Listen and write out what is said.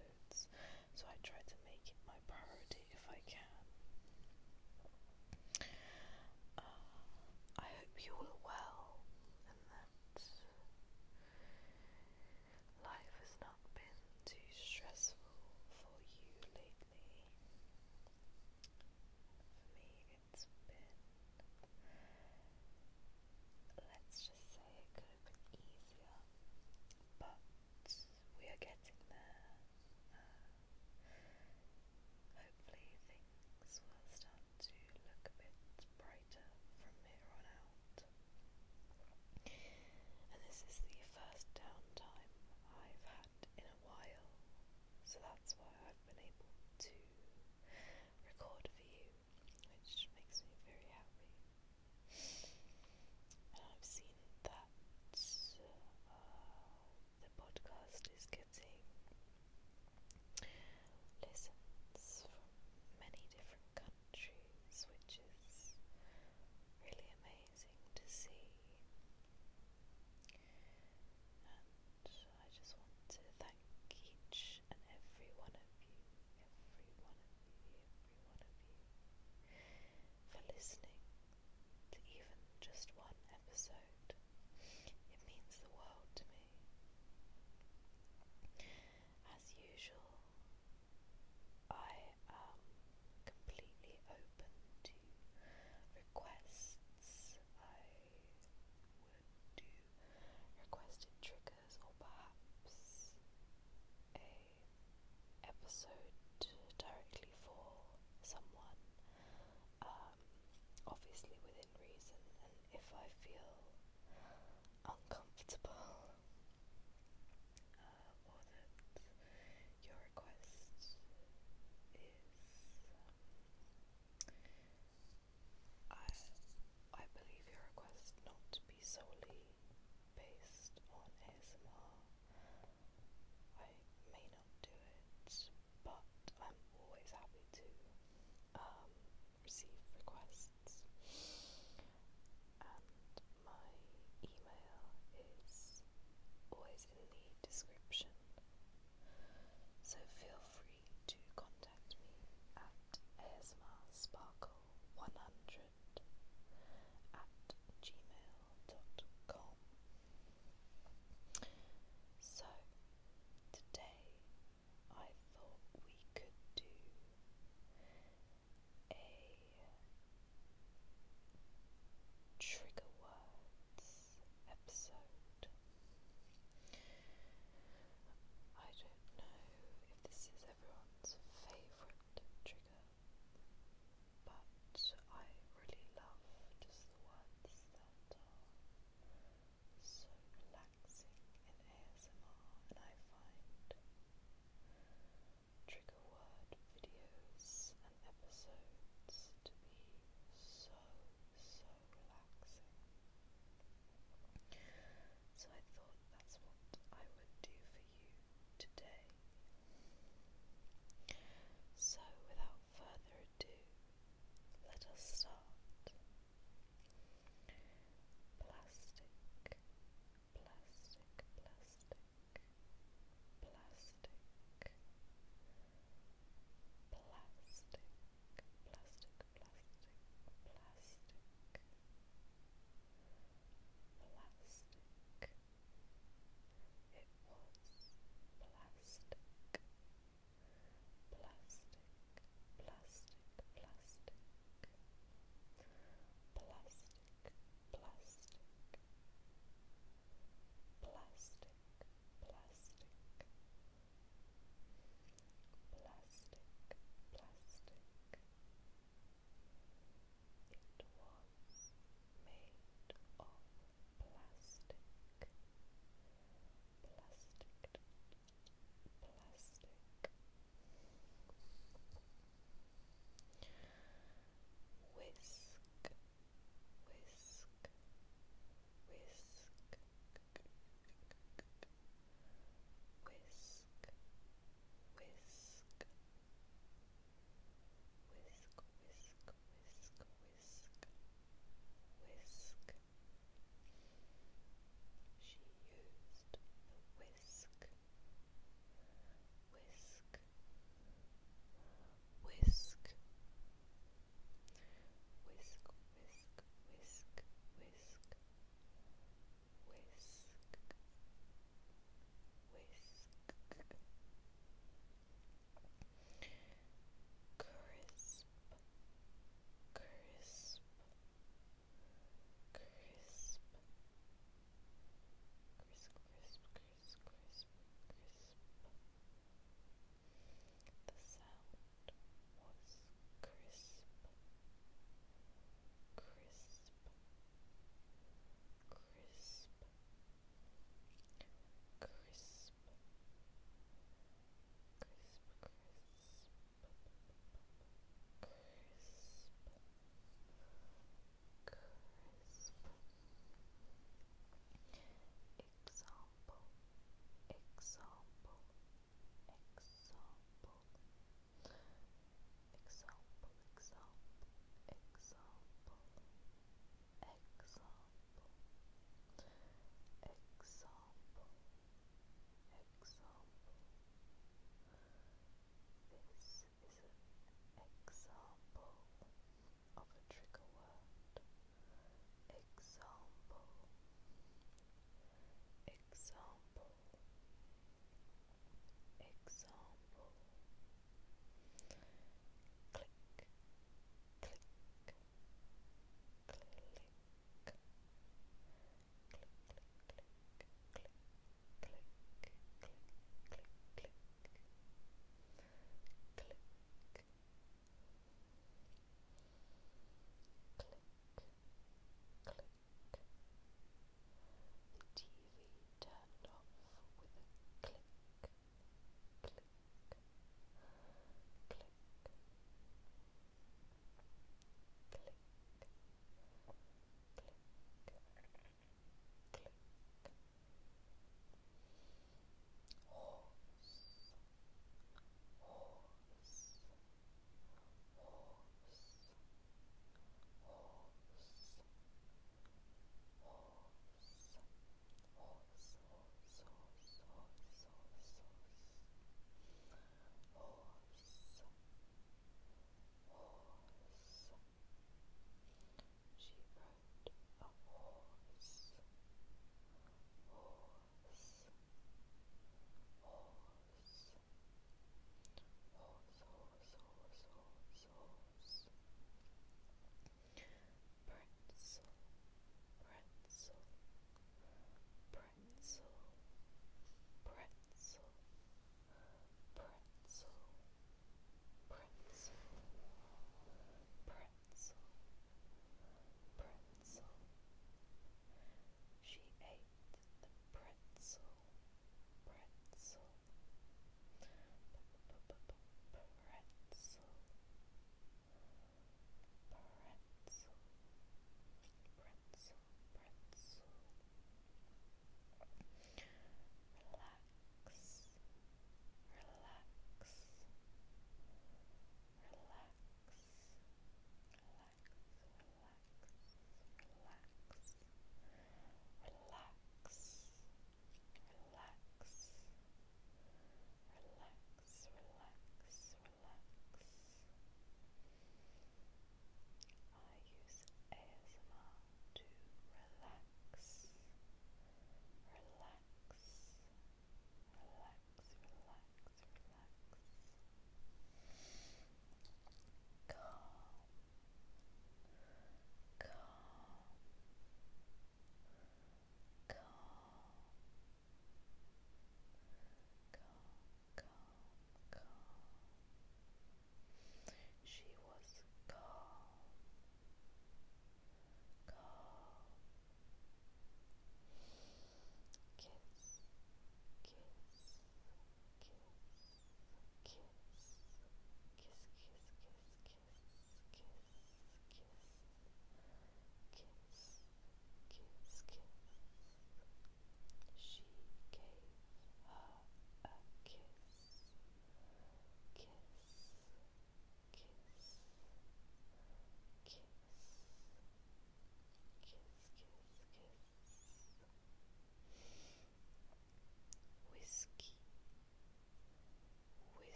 episodes, so I try to make it my priority if I can. Uh, I hope you will